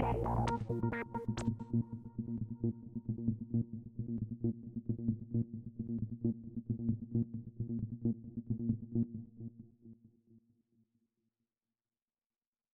Bye.